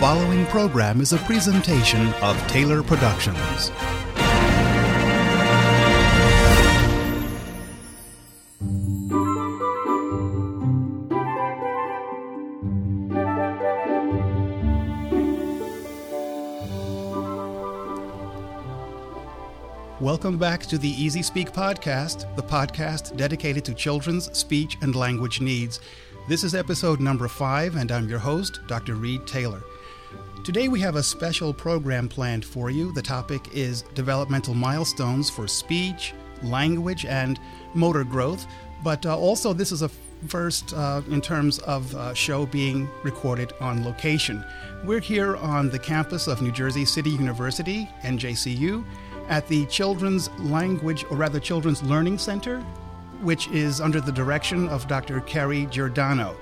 following program is a presentation of Taylor Productions. Welcome back to the Easy Speak podcast, the podcast dedicated to children's speech and language needs. This is episode number five, and I'm your host, Dr. Reed Taylor. Today we have a special program planned for you. The topic is developmental milestones for speech, language, and motor growth. But uh, also, this is a first uh, in terms of uh, show being recorded on location. We're here on the campus of New Jersey City University, NJCU, at the Children's Language, or rather Children's Learning Center, which is under the direction of Dr. Kerry Giordano.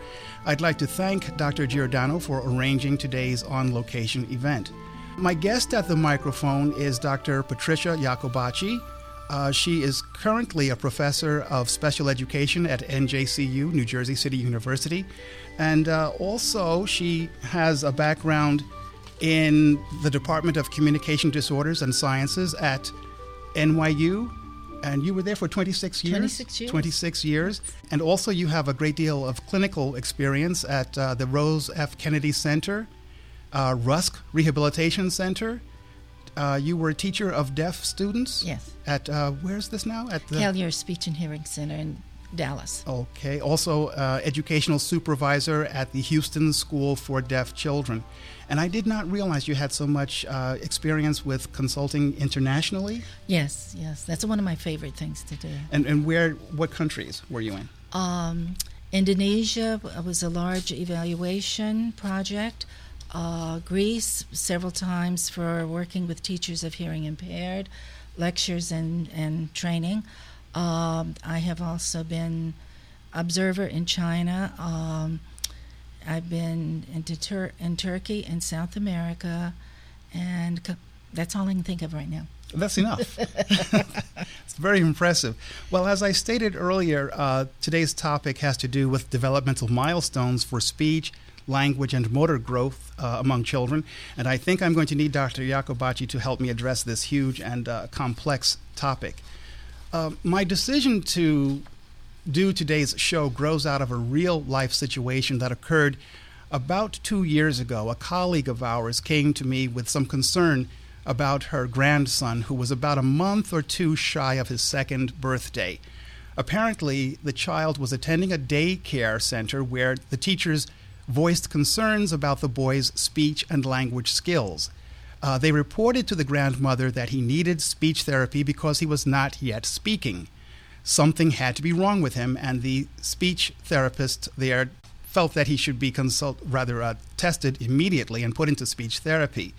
I'd like to thank Dr. Giordano for arranging today's on location event. My guest at the microphone is Dr. Patricia Yacobacci. Uh, she is currently a professor of special education at NJCU, New Jersey City University. And uh, also, she has a background in the Department of Communication Disorders and Sciences at NYU and you were there for 26 years? 26 years. 26 years. And also you have a great deal of clinical experience at uh, the rose f. Kennedy center uh, rusk rehabilitation center. Uh, you were a teacher of deaf students? Yes. At uh, where's this now? At the Callier Speech and Hearing Center in Dallas. Okay. Also, uh, educational supervisor at the Houston School for Deaf Children. And I did not realize you had so much uh, experience with consulting internationally. Yes, yes, that's one of my favorite things to do. And, and where, what countries were you in? Um, Indonesia was a large evaluation project. Uh, Greece, several times for working with teachers of hearing impaired, lectures and, and training. Um, I have also been observer in China. Um, I've been into Tur- in Turkey and South America, and co- that's all I can think of right now. That's enough. it's very impressive. Well, as I stated earlier, uh, today's topic has to do with developmental milestones for speech, language, and motor growth uh, among children. And I think I'm going to need Dr. Yacobacci to help me address this huge and uh, complex topic. Uh, my decision to do today's show grows out of a real life situation that occurred about two years ago. A colleague of ours came to me with some concern about her grandson, who was about a month or two shy of his second birthday. Apparently, the child was attending a daycare center where the teachers voiced concerns about the boy's speech and language skills. Uh, they reported to the grandmother that he needed speech therapy because he was not yet speaking. Something had to be wrong with him, and the speech therapist there felt that he should be rather uh, tested immediately and put into speech therapy.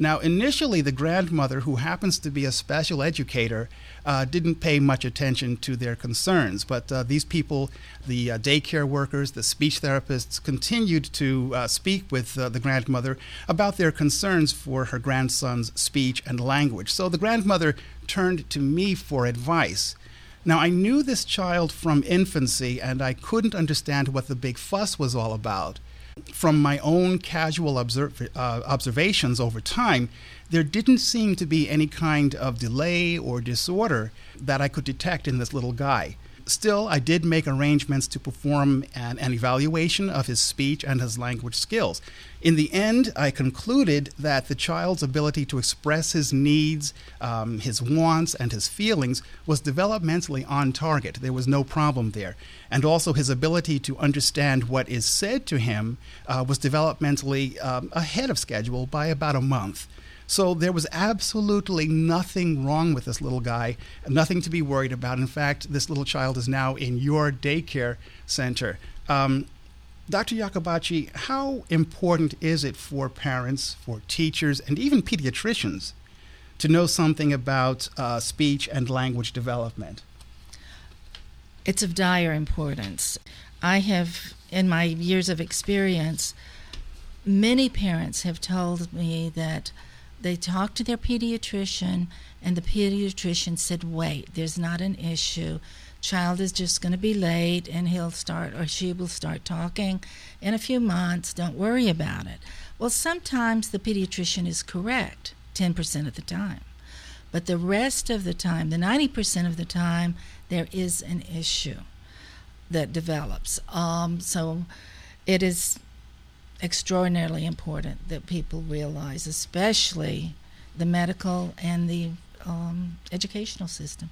Now, initially, the grandmother, who happens to be a special educator, uh, didn't pay much attention to their concerns. But uh, these people, the uh, daycare workers, the speech therapists, continued to uh, speak with uh, the grandmother about their concerns for her grandson's speech and language. So the grandmother turned to me for advice. Now, I knew this child from infancy, and I couldn't understand what the big fuss was all about from my own casual uh, observations over time, there didn't seem to be any kind of delay or disorder that I could detect in this little guy. Still, I did make arrangements to perform an, an, evaluation of his speech and his language skills. In the end, I concluded that the child's ability to express his needs, um, his wants, and his feelings was developmentally on target. There was no problem there. And also, his ability to understand what is said to him uh, was developmentally um, ahead of schedule by about a month. So there was absolutely nothing wrong with this little guy, nothing to be worried about. In fact, this little child is now in your daycare center. Um, Dr. Yacobacci, how important is it for parents, for teachers, and even pediatricians to know something about uh, speech and language development? It's of dire importance. I have, in my years of experience, many parents have told me that they talked to their pediatrician, and the pediatrician said, "Wait, there's not an issue. Child is just going to be late, and he'll start or she will start talking in a few months. Don't worry about it." Well, sometimes the pediatrician is correct, ten percent of the time, but the rest of the time, the ninety percent of the time, there is an issue that develops. Um, so, it is extraordinarily important that people realize, especially the medical and the um, educational system.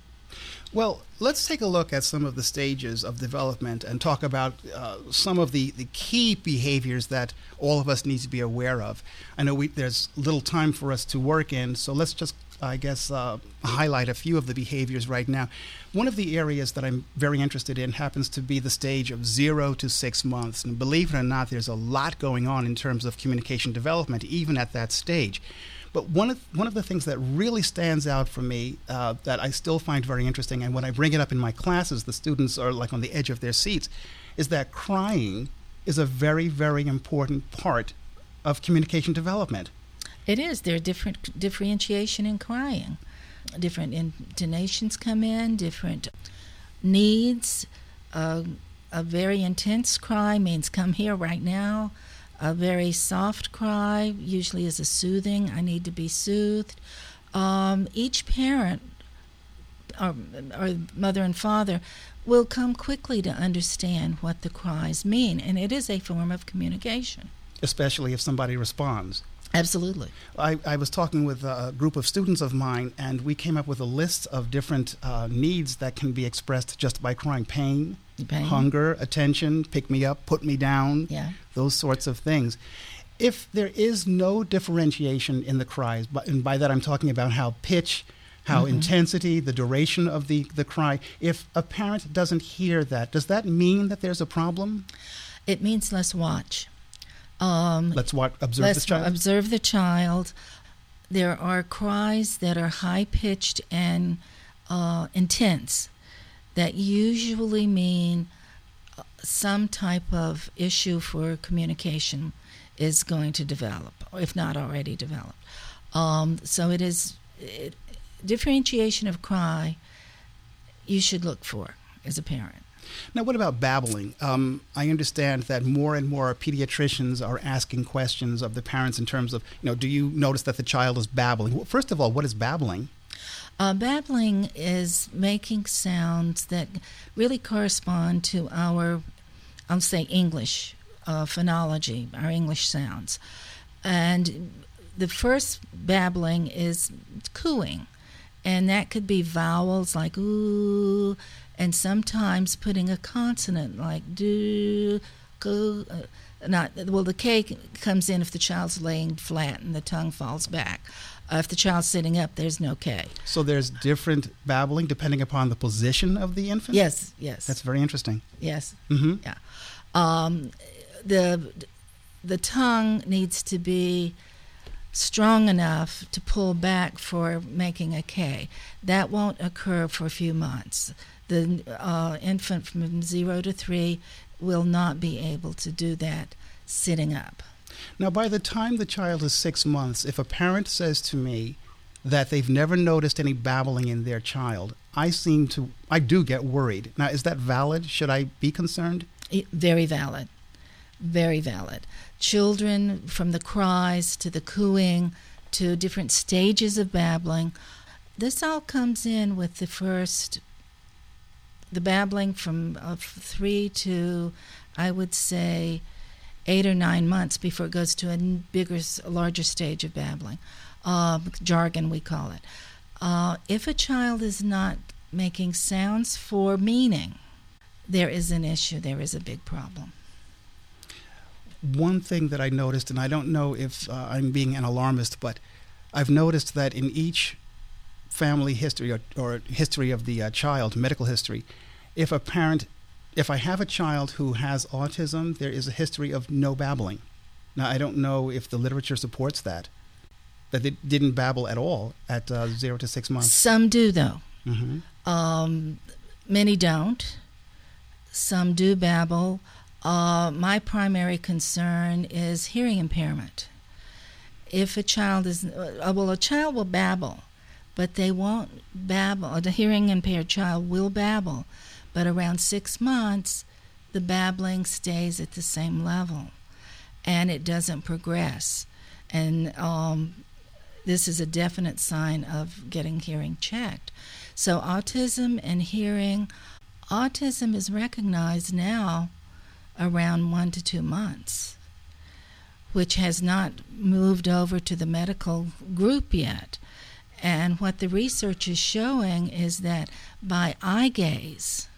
Well, let's take a look at some of the stages of development and talk about uh, some of the, the key behaviors that all of us need to be aware of. I know we, there's little time for us to work in, so let's just, I guess, uh, highlight a few of the behaviors right now. One of the areas that I'm very interested in happens to be the stage of zero to six months. And believe it or not, there's a lot going on in terms of communication development, even at that stage. But one of one of the things that really stands out for me uh, that I still find very interesting, and when I bring it up in my classes, the students are like on the edge of their seats, is that crying is a very very important part of communication development. It is. There are different differentiation in crying. Different intonations come in. Different needs. Uh, a very intense cry means come here right now. A very soft cry usually is a soothing. I need to be soothed. Um, each parent, or, or mother and father, will come quickly to understand what the cries mean, and it is a form of communication. Especially if somebody responds. Absolutely. I, I, was talking with a group of students of mine, and we came up with a list of different uh, needs that can be expressed just by crying pain, pain, hunger, attention, pick me up, put me down, yeah. those sorts of things. If there is no differentiation in the cries, and by that I'm talking about how pitch, how mm-hmm. intensity, the duration of the, the cry, if a parent doesn't hear that, does that mean that there's a problem? It means let's watch. Um, let's what observe let's the child. Observe the child. There are cries that are high pitched and uh, intense that usually mean uh, some type of issue for communication is going to develop, if not already developed. Um, so it is it, differentiation of cry you should look for as a parent. Now, what about babbling? Um, I understand that more and more pediatricians are asking questions of the parents in terms of, you know, do you notice that the child is babbling? Well, first of all, what is babbling? Uh, babbling is making sounds that really correspond to our, I'll say, English uh, phonology, our English sounds. And the first babbling is cooing, and that could be vowels like ooh and sometimes putting a consonant like do, go, uh, not well. The K comes in if the child's laying flat and the tongue falls back. Uh, if the child's sitting up, there's no K. So there's different babbling depending upon the position of the infant. Yes, yes. That's very interesting. Yes. Mm-hmm. Yeah. Um, the the tongue needs to be strong enough to pull back for making a K. That won't occur for a few months the uh, infant from zero to three will not be able to do that sitting up. Now, by the time the child is six months, if a parent says to me that they've never noticed any babbling in their child, I seem to, I do get worried. Now, is that valid? Should I be concerned? Very valid. Very valid. Children, from the cries to the cooing to different stages of babbling, this all comes in with the first the babbling from uh, three to, I would say, eight or nine months before it goes to a bigger, larger stage of babbling. Uh, jargon, we call it. Uh, if a child is not making sounds for meaning, there is an issue, there is a big problem. One thing that I noticed, and I don't know if uh, I'm being an alarmist, but I've noticed that in each family history or, or history of the uh, child, medical history, if a parent, if I have a child who has autism, there is a history of no babbling. Now, I don't know if the literature supports that, that they didn't babble at all at uh, zero to six months. Some do, though. Mm-hmm. Um, many don't. Some do babble. Uh, my primary concern is hearing impairment. if a child is, uh, well, a child will babble, but they won't babble. A hearing impaired child will babble, but around six months, the babbling stays at the same level and it doesn't progress. And um, this is a definite sign of getting hearing checked. So, autism and hearing, autism is recognized now around one to two months, which has not moved over to the medical group yet. And what the research is showing is that by eye gaze,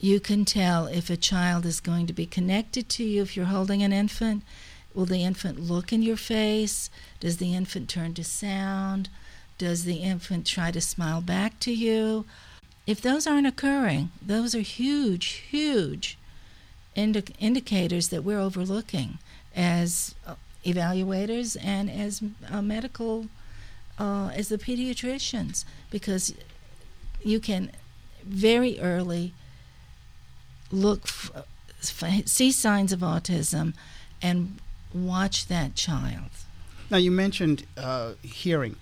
you can tell if a child is going to be connected to you if you're holding an infant. Will the infant look in your face? Does the infant turn to sound? Does the infant try to smile back to you? If those aren't occurring, those are huge, huge indi- indicators that we're overlooking as uh, evaluators and as uh, medical, uh, as the pediatricians, because you can very early look, f- see signs of autism, and watch that child. Now, you mentioned uh, hearing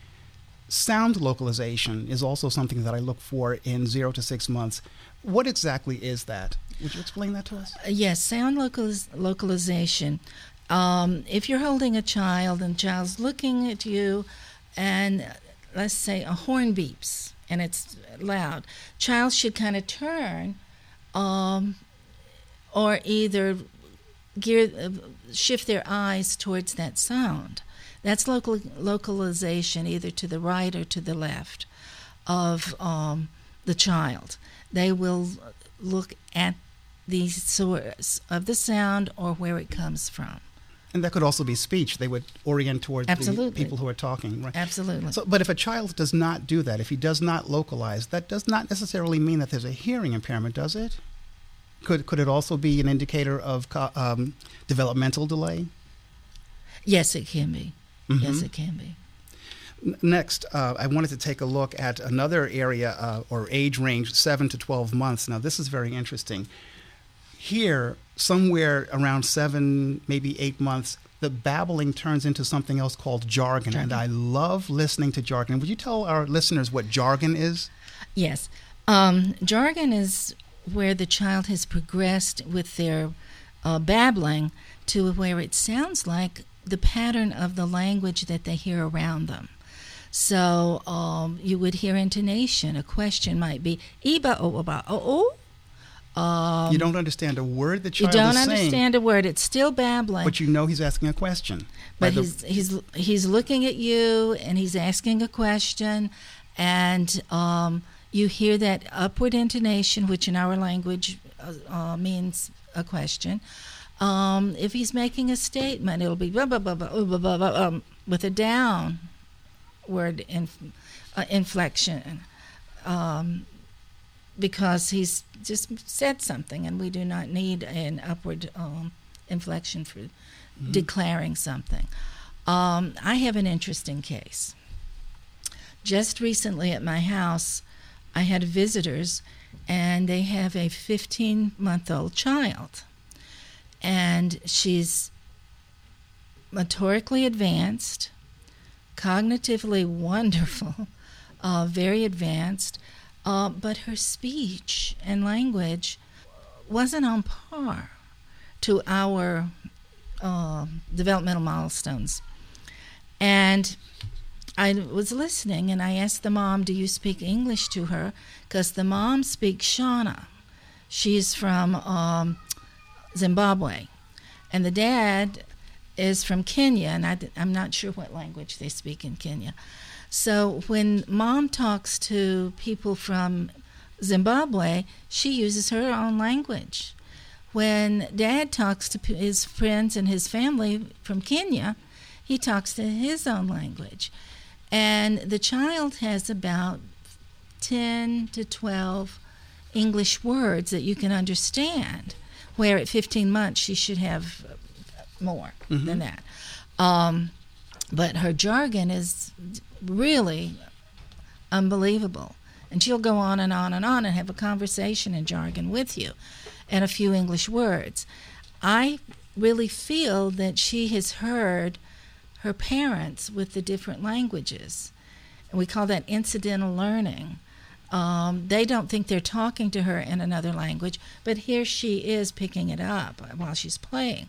sound localization is also something that I look for in zero to six months. What exactly is that? Would you explain that to us? Uh, yes, sound localiz- localization. Um, if you're holding a child and the child's looking at you, and uh, let's say a horn beeps and it's loud, child should kind of turn, um, or either gear uh, shift their eyes towards that sound. That's local localization, either to the right or to the left of um, the child. They will look at the source of the sound or where it comes from. And that could also be speech. They would orient towards Absolutely. the people who are talking, right? Absolutely. So, but if a child does not do that, if he does not localize, that does not necessarily mean that there's a hearing impairment, does it? Could could it also be an indicator of um, developmental delay? yes, it can be. Mhm. Yes, it can be. Next, uh, I wanted to take a look at another area uh, or age range, 7 to 12 months. Now, this is very interesting. Here, somewhere around seven, maybe eight months, the babbling turns into something else called jargon. And I love listening to jargon. Would you tell our listeners what jargon is? Yes. Um, jargon is where the child has progressed with their uh, babbling to where it sounds like the pattern of the language that they hear around them. So um, you would hear intonation. A question might be "iba o oba o o." Um, you don't understand a word the you child don't is saying, understand a word. It's still babbling. but you know he's asking a question. But the- he's he's he's looking at you and he's asking a question, and um, you hear that upward intonation, which in our language uh, uh, means a question. Um, if he's making a statement, it'll be blah, blah, blah, blah, blah, blah, blah, um, with a down word inf- uh, inflection, um, because he's just said something, and we do not need an upward um, inflection for declaring something. Um, I have an interesting case. Just recently at my house, I had visitors, and they have a 15 month old child. And she's motorically advanced, cognitively wonderful, uh, very advanced, uh, but her speech and language wasn't on par to our uh, developmental milestones. And I was listening and I asked the mom, Do you speak English to her? Because the mom speaks Shona. She's from um, Zimbabwe. And the dad is from Kenya, and I, am not sure what language they speak in Kenya. So when mom talks to people from Zimbabwe, she uses her own language. When dad talks to his friends and his family from Kenya, he talks to his own language. And the child has about 10 to 12 English words that you can understand, where at 15 months she should have more than that. Um, but her jargon is really unbelievable. And she'll go on and on and on and have a conversation in jargon with you and a few English words. I really feel that she has heard her parents with the different languages. And we call that incidental learning. Um, they don't think they're talking to her in another language, but here she is picking it up while she's playing.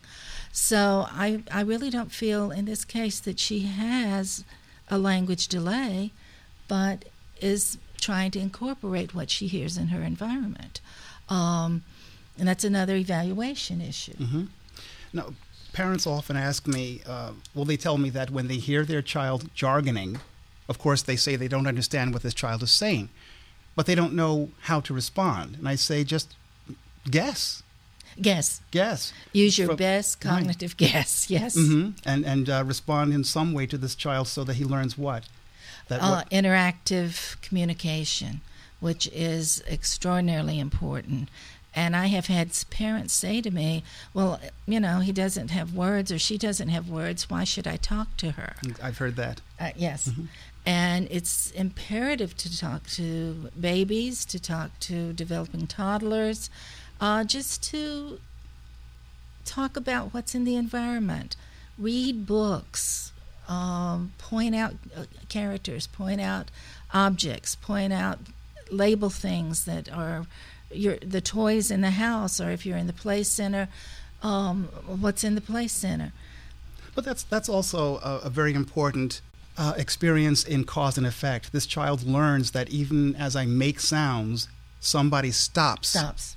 So I, I really don't feel in this case that she has a language delay, but is trying to incorporate what she hears in her environment. Um, and that's another evaluation issue. Mm-hmm. Now, parents often ask me, uh, well, they tell me that when they hear their child jargoning, of course, they say they don't understand what this child is saying but they don't know how to respond. And I say, just guess. Guess. Guess. Use your From, best cognitive right. guess. Yes. Mm-hmm. And and uh, respond in some way to this child so that he learns what. That uh, what? interactive communication, which is extraordinarily important. And I have had parents say to me, "Well, you know, he doesn't have words, or she doesn't have words. Why should I talk to her?" I've heard that. Uh, yes, mm-hmm. And it's imperative to talk to babies, to talk to developing toddlers, uh, just to talk about what's in the environment. Read books, um, point out uh, characters, point out objects, point out, label things that are your the toys in the house, or if you're in the play center, um, what's in the play center. But that's that's also a, a very important uh, experience in cause and effect. This child learns that even as I make sounds, somebody stops. Stops.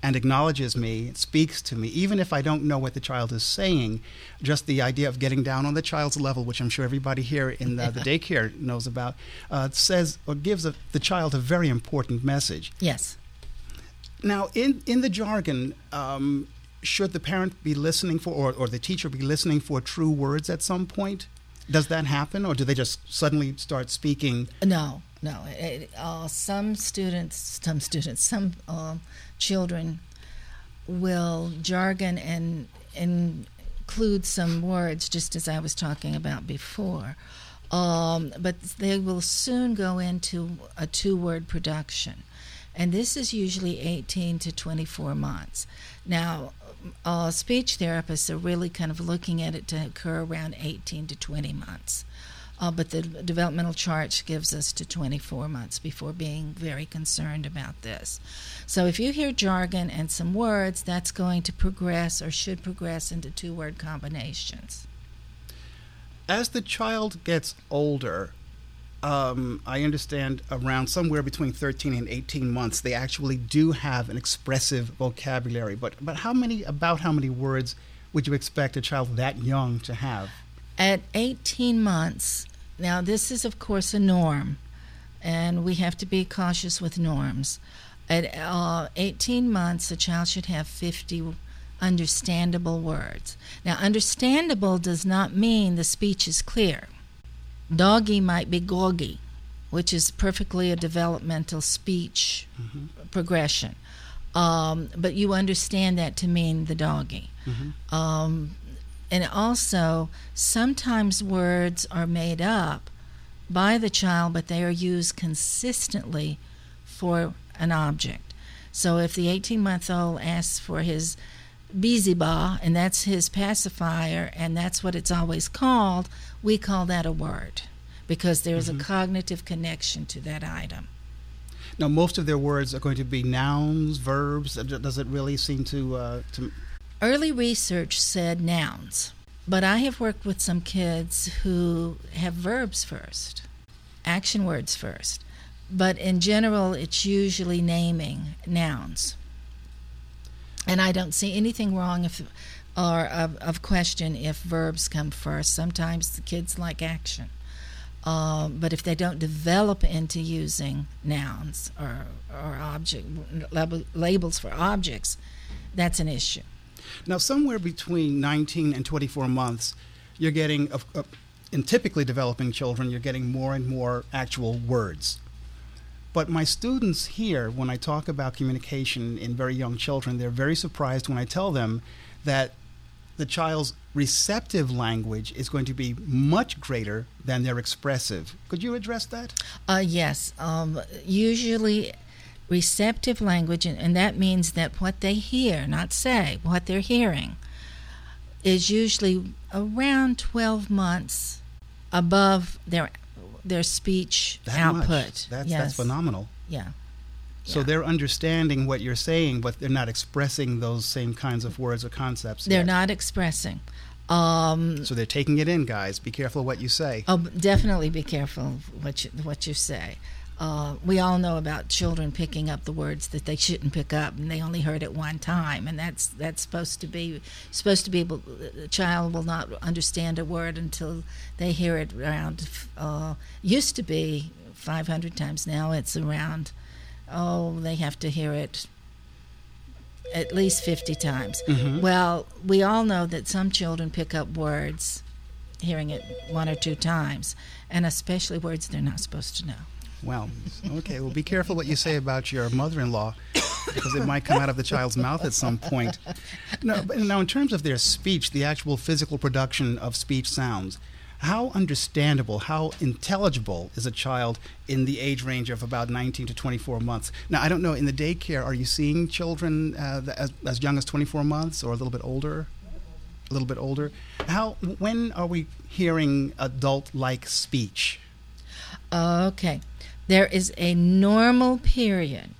And acknowledges me, speaks to me, even if I don't know what the child is saying. Just the idea of getting down on the child's level, which I'm sure everybody here in the, the daycare knows about, uh, says or gives a, the child a very important message. Yes. Now, in, in the jargon, um, should the parent be listening for, or, or the teacher be listening for true words at some point? Does that happen, or do they just suddenly start speaking? No, no. It, uh, some students, some students, some uh, children will jargon and include some words, just as I was talking about before. Um, but they will soon go into a two word production. And this is usually 18 to 24 months. Now, uh, speech therapists are really kind of looking at it to occur around 18 to 20 months. Uh, but the developmental chart gives us to 24 months before being very concerned about this. So if you hear jargon and some words, that's going to progress or should progress into two word combinations. As the child gets older, um, I understand around somewhere between 13 and 18 months, they actually do have an expressive vocabulary. But, but how many, about how many words would you expect a child that young to have? At 18 months, now this is, of course, a norm, and we have to be cautious with norms. At uh, 18 months, a child should have 50 understandable words. Now, understandable does not mean the speech is clear Doggy might be gorgy, which is perfectly a developmental speech mm-hmm. progression. Um, but you understand that to mean the doggy. Mm-hmm. Um, and also, sometimes words are made up by the child, but they are used consistently for an object. So if the 18 month old asks for his Beelzebub, and that's his pacifier, and that's what it's always called, we call that a word because there's mm-hmm. a cognitive connection to that item. Now, most of their words are going to be nouns, verbs. Does it really seem to, uh, to... Early research said nouns, but I have worked with some kids who have verbs first, action words first. But in general, it's usually naming nouns and I don't see anything wrong if or of, of question if verbs come first. Sometimes the kids like action. Uh, but if they don't develop into using nouns or, or object labels for objects, that's an issue. Now, somewhere between 19 and 24 months, you're getting, in typically developing children, you're getting more and more actual words. But my students here, when I talk about communication in very young children, they're very surprised when I tell them that the child's receptive language is going to be much greater than their expressive. Could you address that? Uh, yes. Um, usually, receptive language, and that means that what they hear, not say, what they're hearing, is usually around 12 months above their their speech That output. much. That's, yes. that's phenomenal. Yeah. So Yeah. they're understanding what you're saying, but they're not expressing those same kinds of words or concepts. They're yet. not expressing. Um, So they're taking it in, guys. Be careful what you say. oh, definitely be careful what you, what you say. Uh, we all know about children picking up the words that they shouldn't pick up, and they only heard it one time, and that's that's supposed to be supposed to be able. The child will not understand a word until they hear it around. Uh, used to be 500 times. Now it's around. Oh, they have to hear it at least 50 times. Mhm. Well, we all know that some children pick up words hearing it one or two times, and especially words they're not supposed to know. Well, okay. Well, be careful what you say about your mother-in-law, because it might come out of the child's mouth at some point. No, now in terms of their speech, the actual physical production of speech sounds, how understandable, how intelligible is a child in the age range of about 19 to 24 months? Now, I don't know. In the daycare, are you seeing children uh, as, as young as 24 months or a little bit older? A little bit older. How? When are we hearing adult-like speech? Okay. There is a normal period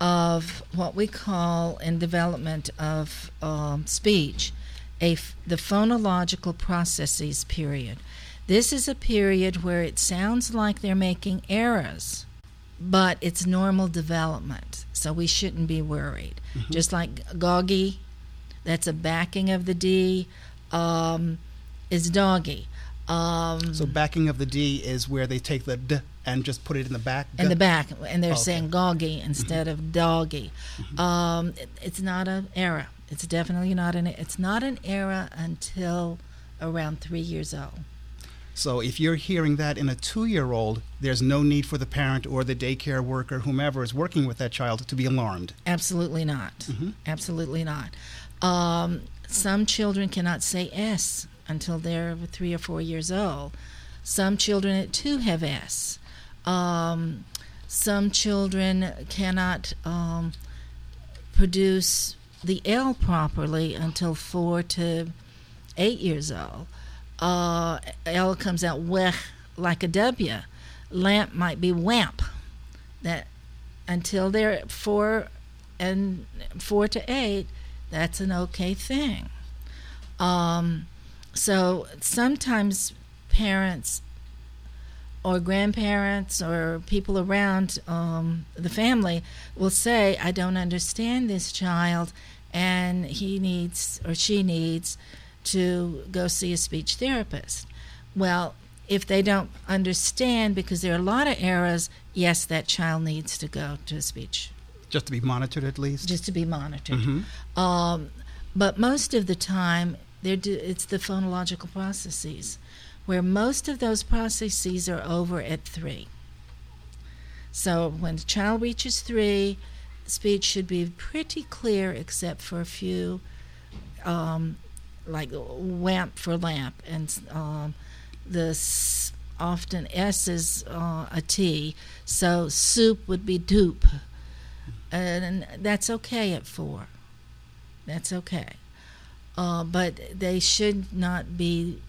of what we call in development of um, speech a f- the phonological processes period. This is a period where it sounds like they're making errors, but it's normal development, so we shouldn't be worried. Just like goggy, that's a backing of the D, um, is doggy. Um, So backing of the D is where they take the D and just put it in the back. in the back, and they're Okay. saying goggy instead of doggy. Um, it- it's not an error. It's definitely not an. It's not an error until around three years old. So if you're hearing that in a two-year-old, there's no need for the parent or the daycare worker, whomever is working with that child, to be alarmed. Absolutely not. Absolutely not. Um, some children cannot say S until they're three or four years old. Some children at two have S. Um, some children cannot um, produce the L properly until four to eight years old. Uh, L comes out weh like a W. Lamp might be wamp. That until they're four and four to eight, that's an okay thing. Um, so sometimes parents or grandparents or people around um, the family will say, I don't understand this child, and he needs or she needs to go see a speech therapist. Well, if they don't understand because there are a lot of errors, yes, that child needs to go to a speech Just to be monitored at least. just to be monitored. Mhm. Um, but most of the time, do, it's the phonological processes, where most of those processes are over at three. So when the child reaches three, speech should be pretty clear, except for a few, um, like wamp for lamp, and um, the often S is uh, a T. So soup would be dupe and that's okay at four. That's okay. Uh, but they should not be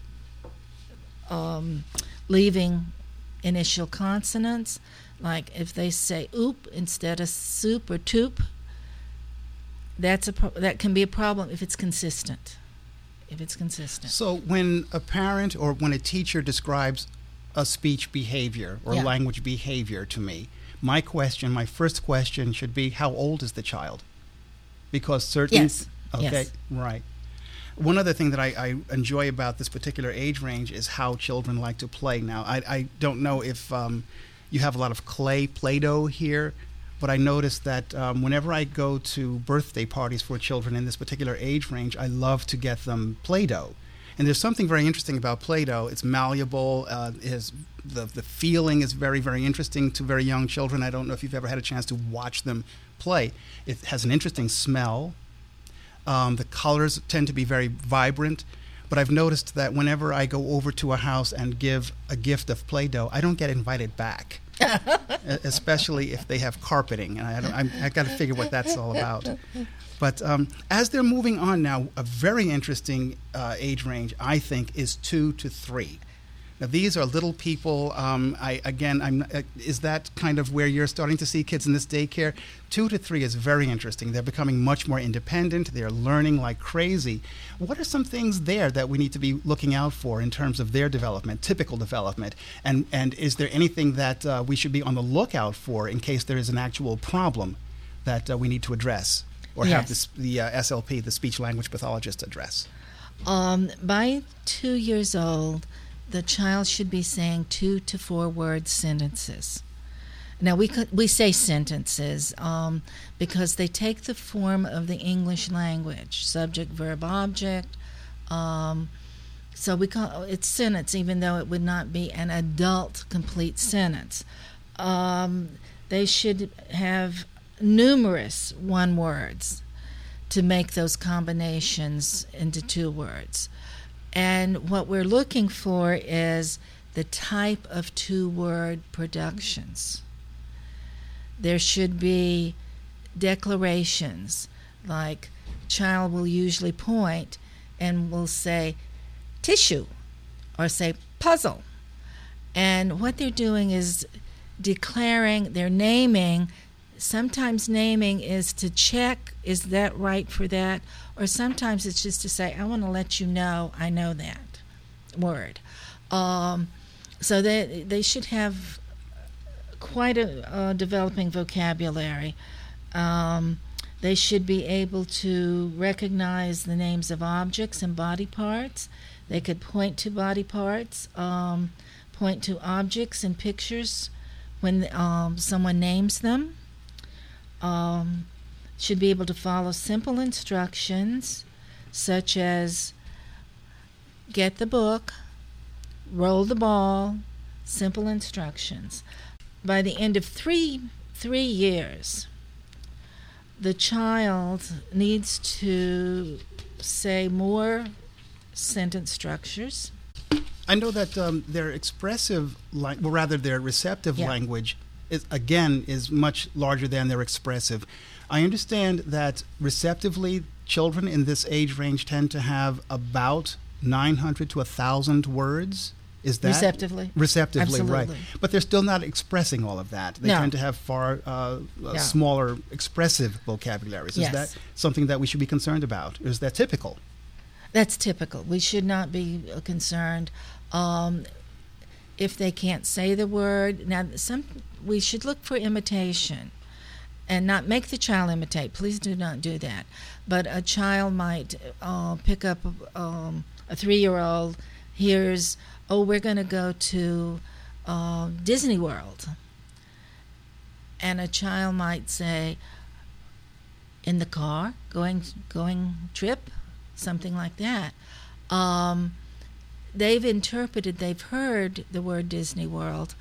um, leaving initial consonants. Like if they say oop instead of soup or toop, that's a pro- that can be a problem if it's consistent. If it's consistent. So when a parent or when a teacher describes a speech behavior or Yeah. language behavior to me, my question, my first question should be, how old is the child? Because certain. Yes. Okay. Yes. Right. One other thing that I, I enjoy about this particular age range is how children like to play. Now, I, I don't know if um, you have a lot of clay Play Doh here, but I noticed that um, whenever I go to birthday parties for children in this particular age range, I love to get them Play Doh. And there's something very interesting about Play Doh. It's malleable, uh, is the, the feeling is very, very interesting to very young children. I don't know if you've ever had a chance to watch them play. It has an interesting smell. Um, the colors tend to be very vibrant, but I've noticed that whenever I go over to a house and give a gift of Play Doh, I don't get invited back. especially if they have carpeting, and I, don't, I'm, I got to figure what that's all about. But um, as they're moving on now, a very interesting uh, age range, I think, is two to three. Now these are little people. Um, I again, I'm. Uh, is that kind of where you're starting to see kids in this daycare? Two to three is very interesting. They're becoming much more independent. They're learning like crazy. What are some things there that we need to be looking out for in terms of their development, typical development, and and is there anything that uh, we should be on the lookout for in case there is an actual problem that uh, we need to address or Yes. have this, the uh, SLP, the speech language pathologist, address? Um, by two years old, the child should be saying two to four word sentences. Now we could, we say sentences um, because they take the form of the English language: subject, verb, object. Um, so we call it's sentence, even though it would not be an adult complete sentence. Um, they should have numerous one words to make those combinations into two words. And what we're looking for is the type of two word productions. There should be declarations like child will usually point and will say tissue or say puzzle. And what they're doing is declaring, they're naming. Sometimes naming is to check, is that right for that? Or sometimes it's just to say, I want to let you know I know that word. Um, so they, they should have quite a, developing vocabulary. Um, they should be able to recognize the names of objects and body parts. They could point to body parts, um, point to objects and pictures when um, someone names them. Um, should be able to follow simple instructions such as get the book, roll the ball, simple instructions. By the end of three three years, the child needs to say more sentence structures. I know that um, their expressive, lang- well, rather their receptive Yeah. language, is again is much larger than their expressive. I understand that receptively, children in this age range tend to have about 900 to 1,000 words. Is that Receptively? Receptively, right? But they're still not expressing all of that. They No. tend to have far uh, smaller expressive vocabularies. Is Yes. that something that we should be concerned about? Is that typical? That's typical. We should not be uh, concerned um, if they can't say the word. Now, some we should look for imitation and not make the child imitate. Please do not do that. But a child might uh, pick up um, a three-year-old. hears, oh, we're going to go to uh, Disney World, and a child might say, in the car, going going trip, something like that. Um, they've interpreted, they've heard the word Disney World.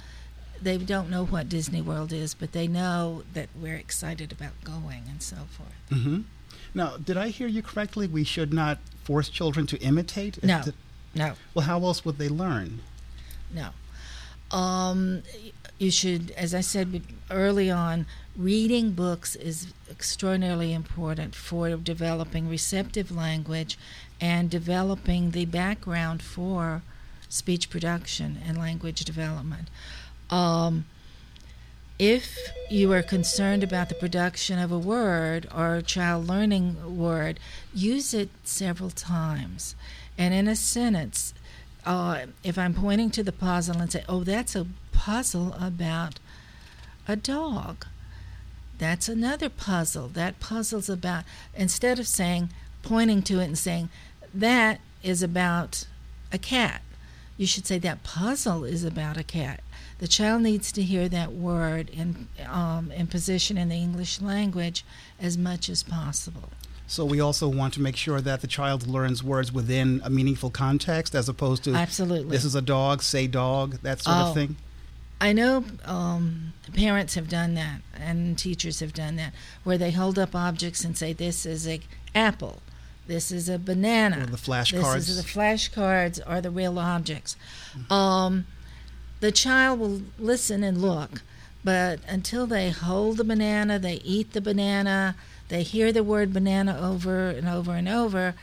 They don't know what Disney World is, but they know that we're excited about going and so forth. hmm Now, did I hear you correctly? We should not force children to imitate. No. Th- No, Well, how else would they learn? no. Um, you should, as I said early on, reading books is extraordinarily important for developing receptive language and developing the background for speech production and language development. Um, if you are concerned about the production of a word or a child learning word, use it several times. And in a sentence, uh, if I'm pointing to the puzzle and say, oh, that's a puzzle about a dog, that's another puzzle. That puzzle's about, instead of saying, pointing to it and saying, that is about a cat, you should say, that puzzle is about a cat. The child needs to hear that word in, um, in position in the English language as much as possible. So we also want to make sure that the child learns words within a meaningful context, as opposed to Absolutely. this is a dog, say dog, that sort Oh. of thing. I know um, parents have done that and teachers have done that, where they hold up objects and say, "This is a apple," This is a banana. Or the flashcards. This is the flashcards are the real objects. Um, the child will listen and look, but until they hold the banana, they eat the banana, they hear the word banana over and over and over,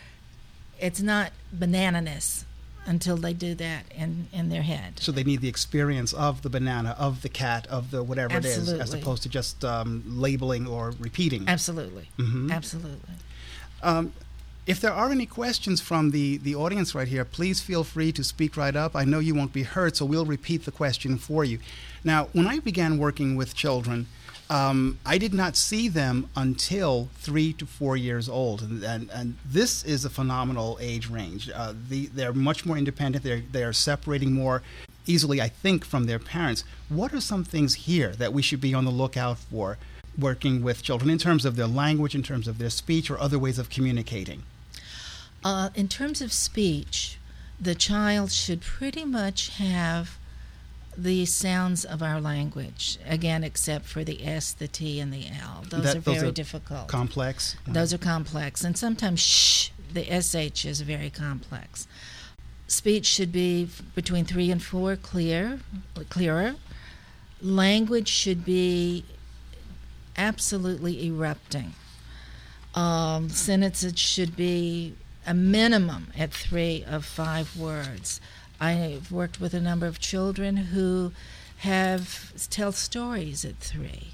it's not banananess until they do that in, in their head. So they need the experience of the banana, of the cat, of the whatever it is, as opposed to just um, labeling or repeating. Absolutely. Mhm. Absolutely. Um, if there are any questions from the, the audience right here, please feel free to speak right up. I know you won't be heard, so we'll repeat the question for you. Now, when I began working with children, um, I did not see them until three to four years old, and, and, and this is a phenomenal age range. Uh, the, they're much more independent. They're they are separating more easily, I think, from their parents. What are some things here that we should be on the lookout for working with children in terms of their language, in terms of their speech, or other ways of communicating? Uh, in terms of speech, the child should pretty much have the sounds of our language, again, except for the S, the T, and the L. Those That- are those very are difficult. Complex. Those are complex, and sometimes sh, the sh is very complex. Speech should be between three and four clear, clearer. Language should be absolutely erupting. Um, sentences should be a minimum at three of five words. I've worked with a number of children who have tell stories at three,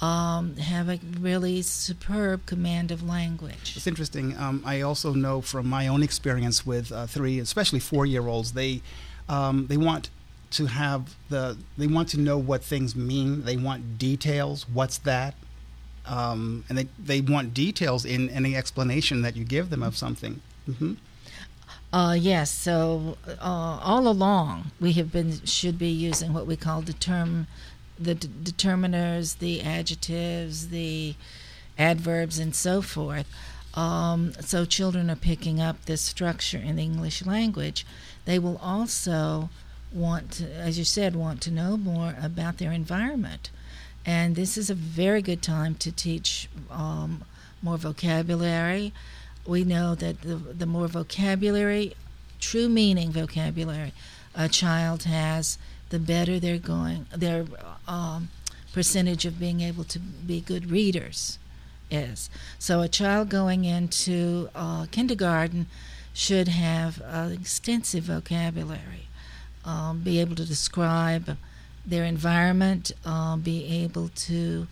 um, have a really superb command of language. It's interesting. Um, I also know from my own experience with uh, three, especially four-year-olds, they um, they want to have the they want to know what things mean. They want details. What's that? Um, and they they want details in any explanation that you give them of something. Hmm Uh, yes, so uh, all along we have been should be using what we call determ, the d- determiners, the adjectives, the adverbs, and so forth. Um, so children are picking up this structure in the English language. They will also want to, as you said, want to know more about their environment, and this is a very good time to teach um, more vocabulary we know that the, the more vocabulary, true meaning vocabulary, a child has, the better they're going, their um, percentage of being able to be good readers is. So a child going into uh, kindergarten should have uh, extensive vocabulary, um, be able to describe their environment, um, be able to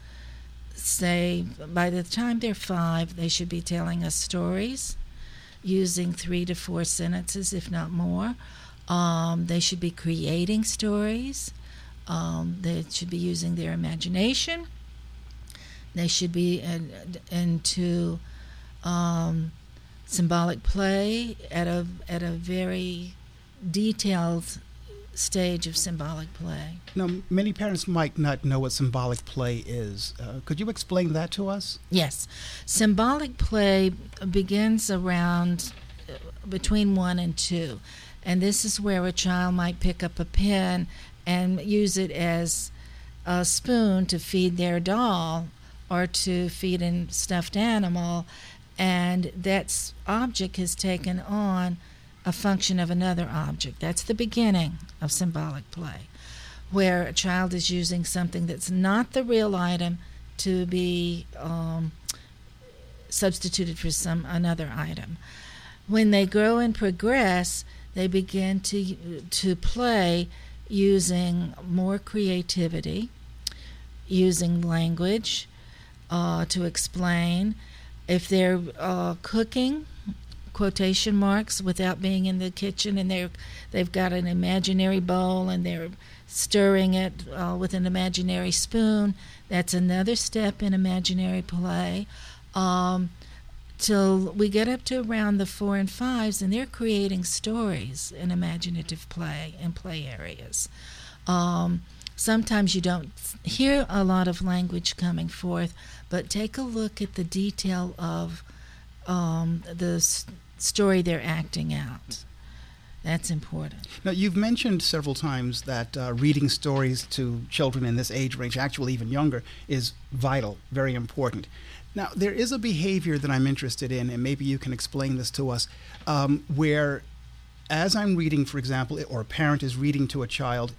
say by the time they're five, they should be telling us stories using three to four sentences, if not more. Um, they should be creating stories. Um, they should be using their imagination. They should be in, into um, symbolic play at a at a very detailed stage of symbolic play. Now, many parents might not know what symbolic play is. Uh, could you explain that to us? Yes. Symbolic play begins around uh, between one and two. And this is where a child might pick up a pen and use it as a spoon to feed their doll or to feed a stuffed animal. And that object has taken on a function of another object. That's the beginning of symbolic play, where a child is using something that's not the real item to be um, substituted for some another item. When they grow and progress, they begin to to play using more creativity, using language uh, to explain. If they're uh, cooking, quotation marks without being in the kitchen and they're they've got an imaginary bowl and they're stirring it uh, with an imaginary spoon. That's another step in imaginary play. Um, till we get up to around the four and fives and they're creating stories in imaginative play and play areas. Um, sometimes you don't hear a lot of language coming forth but take a look at the detail of um, the story they're acting out. That's important. Now, you've mentioned several times that uh, reading stories to children in this age range, actually even younger, is vital, very important. Now, there is a behavior that I'm interested in, and maybe you can explain this to us, um, where as I'm reading, for example, or a parent is reading to a child,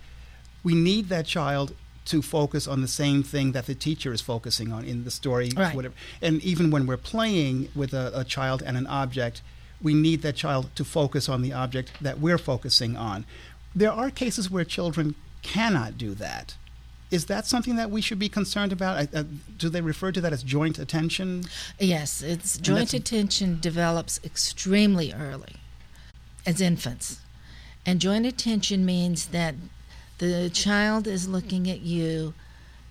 we need that child to focus on the same thing that the teacher is focusing on in the story, Right. whatever. And even when we're playing with a, a child and an object, we need that child to focus on the object that we're focusing on. There are cases where children cannot do that. Is that something that we should be concerned about? Uh, do they refer to that as joint attention? Yes, it's joint attention develops extremely early as infants. And joint attention means that the child is looking at you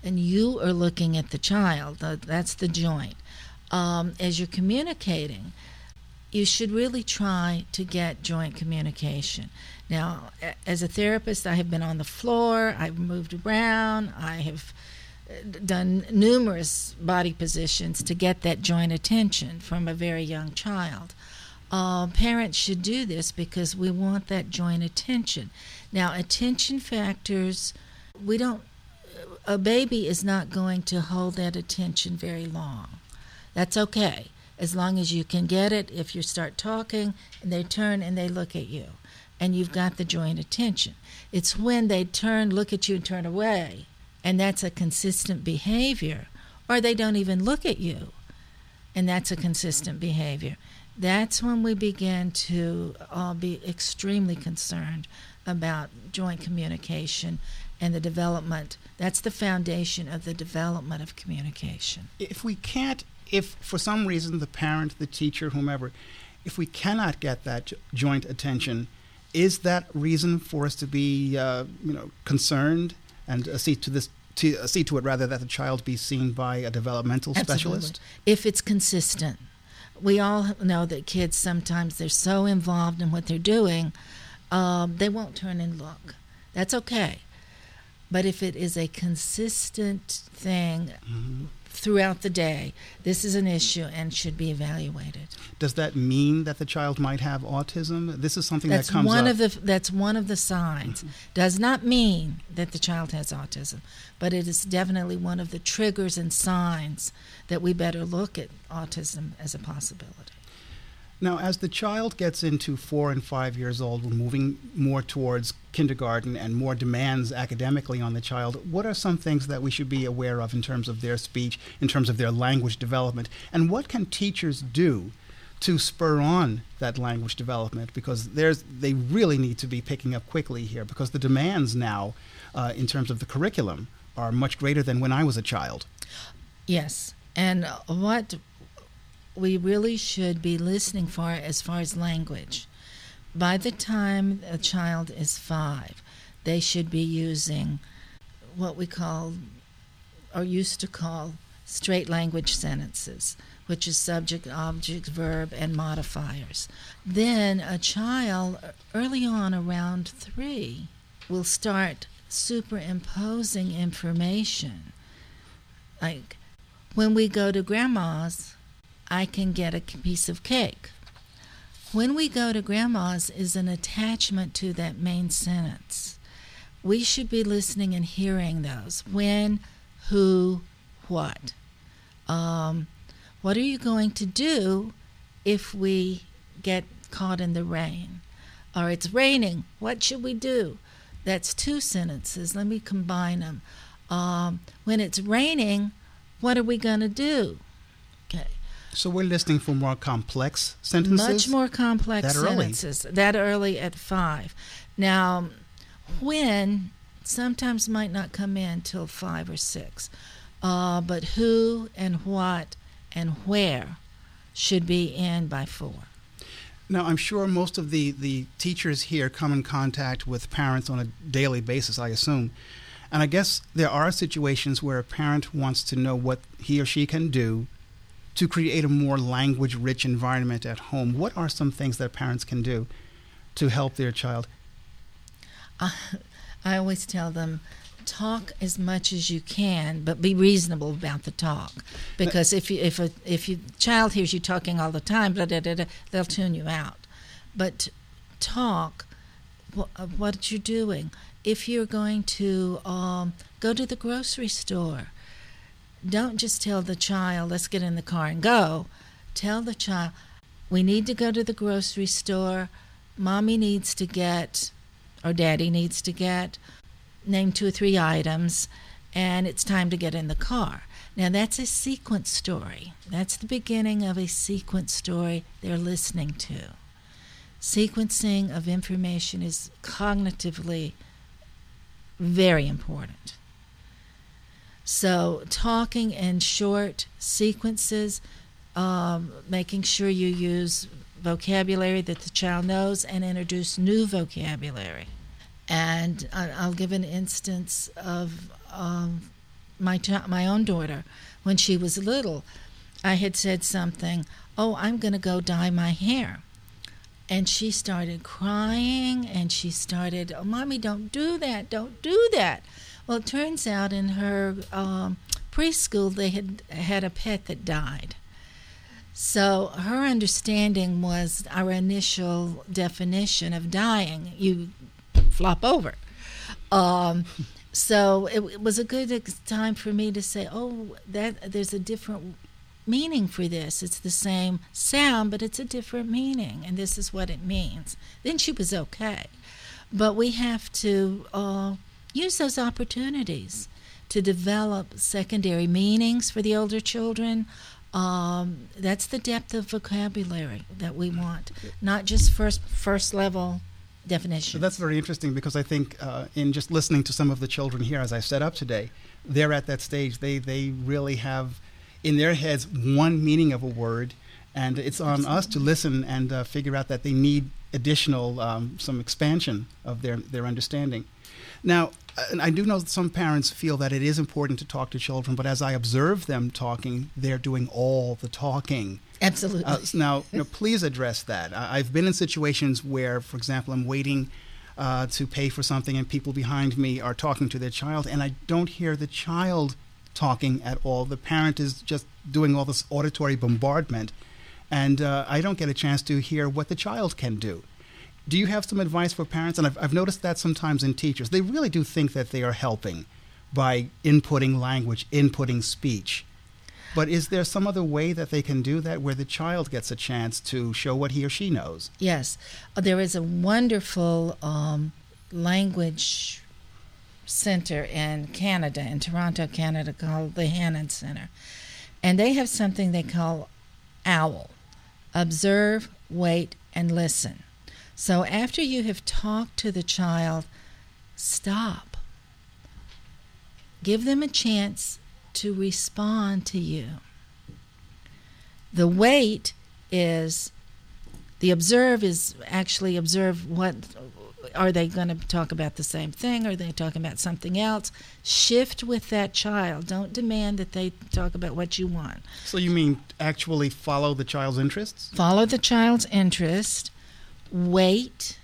and you are looking at the child. That's the joint. Um, as you're communicating, you should really try to get joint communication. Now, as a therapist, I have been on the floor, I've moved around, I have uh, done numerous body positions to get that joint attention from a very young child. Uh, parents should do this because we want that joint attention. Now, attention factors, we don't, a baby is not going to hold that attention very long. That's okay, as long as you can get it. If you start talking and they turn and they look at you, and you've got the joint attention. It's when they turn, look at you, and turn away, and that's a consistent behavior, or they don't even look at you, and that's a consistent behavior. That's when we begin to all be extremely concerned about joint communication and the development. That's the foundation of the development of communication. if we can't, if for some reason the parent, the teacher, whomever, if we cannot get that jo- joint attention, is that reason for us to be, uh, you know, concerned and uh, see to this, to uh, see to it rather that the child be seen by a developmental specialist? Absolutely. If it's consistent. We all know that kids sometimes they're so involved in what they're doing, um, they won't turn and look. That's okay. But if it is a consistent thing Mm-hmm. Throughout the day, this is an issue and should be evaluated. Does that mean that the child might have autism? This is something That's that comes one up. of the that's one of the signs. Mm-hmm. Does not mean that the child has autism, but it is definitely one of the triggers and signs that we better look at autism as a possibility. Now, as the child gets into four and five years old, we're moving more towards kindergarten and more demands academically on the child. What are some things that we should be aware of in terms of their speech, in terms of their language development? And what can teachers do to spur on that language development? Because there's, they really need to be picking up quickly here because the demands now, uh, in terms of the curriculum, are much greater than when I was a child. Yes, and what we really should be listening for as far as language. By the time a child is five, they should be using what we call, or used to call, straight language sentences, which is subject, object, verb, and modifiers. Then a child, early on around three, will start superimposing information. Like, when we go to grandma's, I can get a piece of cake. When we go to grandma's is an attachment to that main sentence. We should be listening and hearing those. When, who, what. Um, what are you going to do if we get caught in the rain? Or it's raining. What should we do? That's two sentences. Let me combine them. Um, when it's raining, what are we going to do? So we're listening for more complex sentences. Much more complex That early? sentences. That early at five. Now, when sometimes might not come in till five or six, uh, but who and what and where should be in by four. Now, I'm sure most of the, the teachers here come in contact with parents on a daily basis, I assume. And I guess there are situations where a parent wants to know what he or she can do to create a more language rich environment at home. What are some things that parents can do to help their child? I, always tell them talk as much as you can, but be reasonable about the talk. Because if you if a if your child hears you talking all the time, blah, blah, blah, they'll tune you out. But talk wh- what you're doing. If you're going to um, go to the grocery store, don't just tell the child, let's get in the car and go. Tell the child, we need to go to the grocery store. Mommy needs to get, or daddy needs to get, name two or three items, and it's time to get in the car. Now, that's a sequence story. That's the beginning of a sequence story they're listening to. Sequencing of information is cognitively very important. So, talking in short sequences, um, making sure you use vocabulary that the child knows and introduce new vocabulary. And I'll give an instance of um, my, my own daughter. When she was little, I had said something, Oh, I'm going to go dye my hair. And she started crying and she started, Oh, mommy, don't do that, don't do that. Well, it turns out in her um, preschool they had had a pet that died. So her understanding was our initial definition of dying. You flop over. Um, so it, it, was a good time for me to say, "Oh, that there's a different meaning for this. It's the same sound, but it's a different meaning, and this is what it means." Then she was okay, but we have to uh, use those opportunities to develop secondary meanings for the older children. Um, that's the depth of vocabulary that we want, not just first first level definition. So that's very interesting because I think uh, in just listening to some of the children here as I set up today, they're at that stage. They they really have in their heads one meaning of a word, and it's on Absolutely. us to listen and uh, figure out that they need additional um, some expansion of their their understanding. Now, I do know that some parents feel that it is important to talk to children, but as I observe them talking, they're doing all the talking. Absolutely. Uh, now, you know, please address that. I've been in situations where, for example, I'm waiting uh, to pay for something and people behind me are talking to their child, and I don't hear the child talking at all. The parent is just doing all this auditory bombardment, and uh, I don't get a chance to hear what the child can do do you have some advice for parents? And I've, I've noticed that sometimes in teachers, they really do think that they are helping by inputting language, inputting speech. But is there some other way that they can do that where the child gets a chance to show what he or she knows? Yes. Uh, there is a wonderful um, language center in Canada, in Toronto, Canada, called the Hanen Center. And they have something they call OWL observe, wait, and listen. So after you have talked to the child, stop. Give them a chance to respond to you. The wait is the observe is actually observe what are they going to talk about the same thing? Are they talking about something else? Shift with that child. Don't demand that they talk about what you want. So you mean actually follow the child's interests? Follow the child's interest. Wait,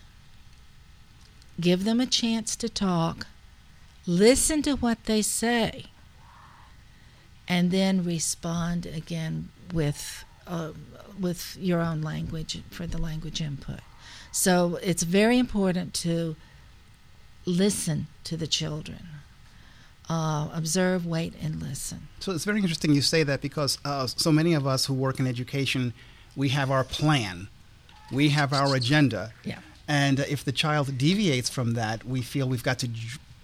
give them a chance to talk, listen to what they say, and then respond again with uh, with your own language for the language input. So it's very important to listen to the children. Uh, observe, wait, and listen. So it's very interesting you say that because uh, so many of us who work in education, we have our plan we have our agenda. Yeah. And if the child deviates from that, we feel we've got to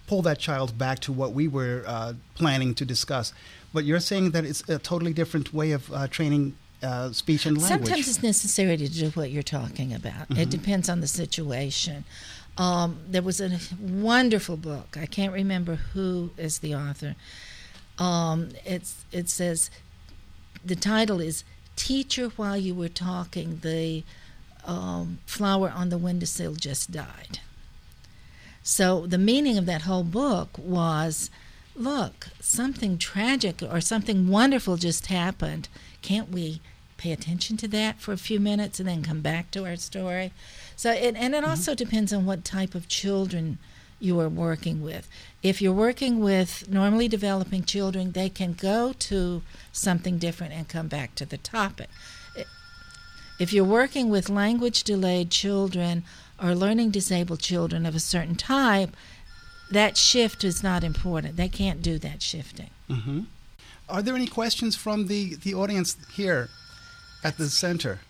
pull that child back to what we were uh, planning to discuss. But you're saying that it's a totally different way of uh, training uh, speech and language. Sometimes it's necessary to do what you're talking about. Mm-hmm. It depends on the situation. Um, there was a wonderful book. I can't remember who is the author. Um, it's it says the title is "Teacher While You Were Talking." The um, flower on the windowsill just died. So the meaning of that whole book was look, something tragic or something wonderful just happened. Can't we pay attention to that for a few minutes and then come back to our story? So, it, and it mm-hmm. also depends on what type of children you are working with. If you're working with normally developing children, they can go to something different and come back to the topic. If you're working with language delayed children, or learning disabled children of a certain type, that shift is not important. They can't do that shifting. Mm-hmm. Are there any questions from the, the audience here at the center?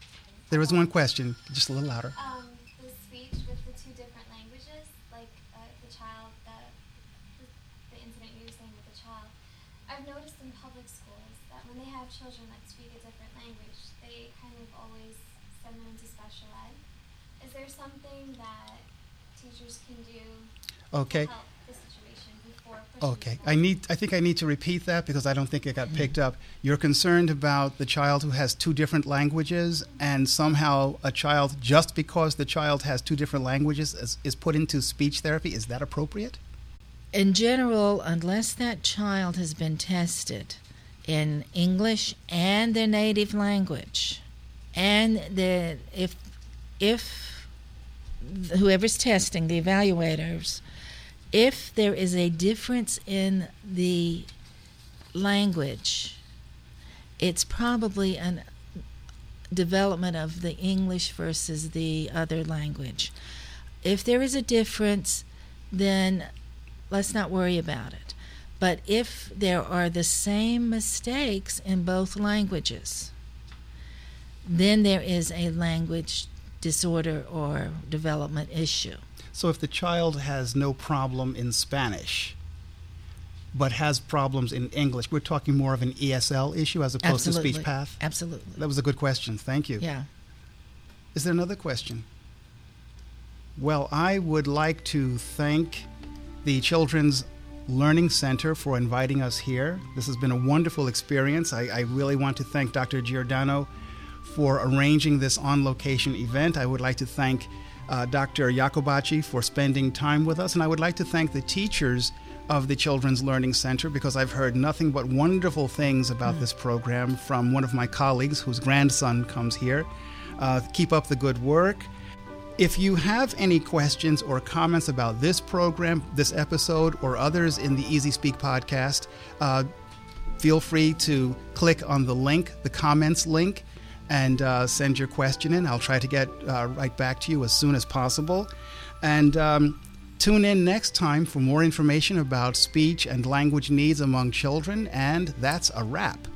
There was one question, just a little louder. Um, the speech with the two different languages, like uh, the child, the, the, incident you were saying with the child. I've noticed in public schools that when they have children that speak a different language, they kind of always send them into special ed. Is there something that teachers can do Okay. to help the situation before pushing Okay, I need. I think I need to repeat that because I don't think it got mm-hmm. picked up. You're concerned about the child who has two different languages, and somehow a child, just because the child has two different languages, is, is put into speech therapy. Is that appropriate? In general, unless that child has been tested in English and their native language, and the if if whoever's testing the evaluators, if there is a difference in the language, it's probably a development of the English versus the other language. If there is a difference, then let's not worry about it. But if there are the same mistakes in both languages, then there is a language disorder or development issue. So if the child has no problem in Spanish, but has problems in English, we're talking more of an ESL issue as opposed Absolutely. to speech path. Absolutely. That was a good question. Thank you. Yeah. Is there another question? Well, I would like to thank the Children's Learning Center for inviting us here. This has been a wonderful experience. I, I really want to thank Dr. Giordano for arranging this on location event. I would like to thank uh, Dr. Yacobacci for spending time with us, and I would like to thank the teachers of the Children's Learning Center because I've heard nothing but wonderful things about this program from one of my colleagues whose grandson comes here. Uh, keep up the good work. If you have any questions or comments about this program, this episode, or others in the Easy Speak podcast, uh, feel free to click on the link, the comments link, and uh, send your question in. I'll try to get uh, right back to you as soon as possible. And um, tune in next time for more information about speech and language needs among children. And that's a wrap.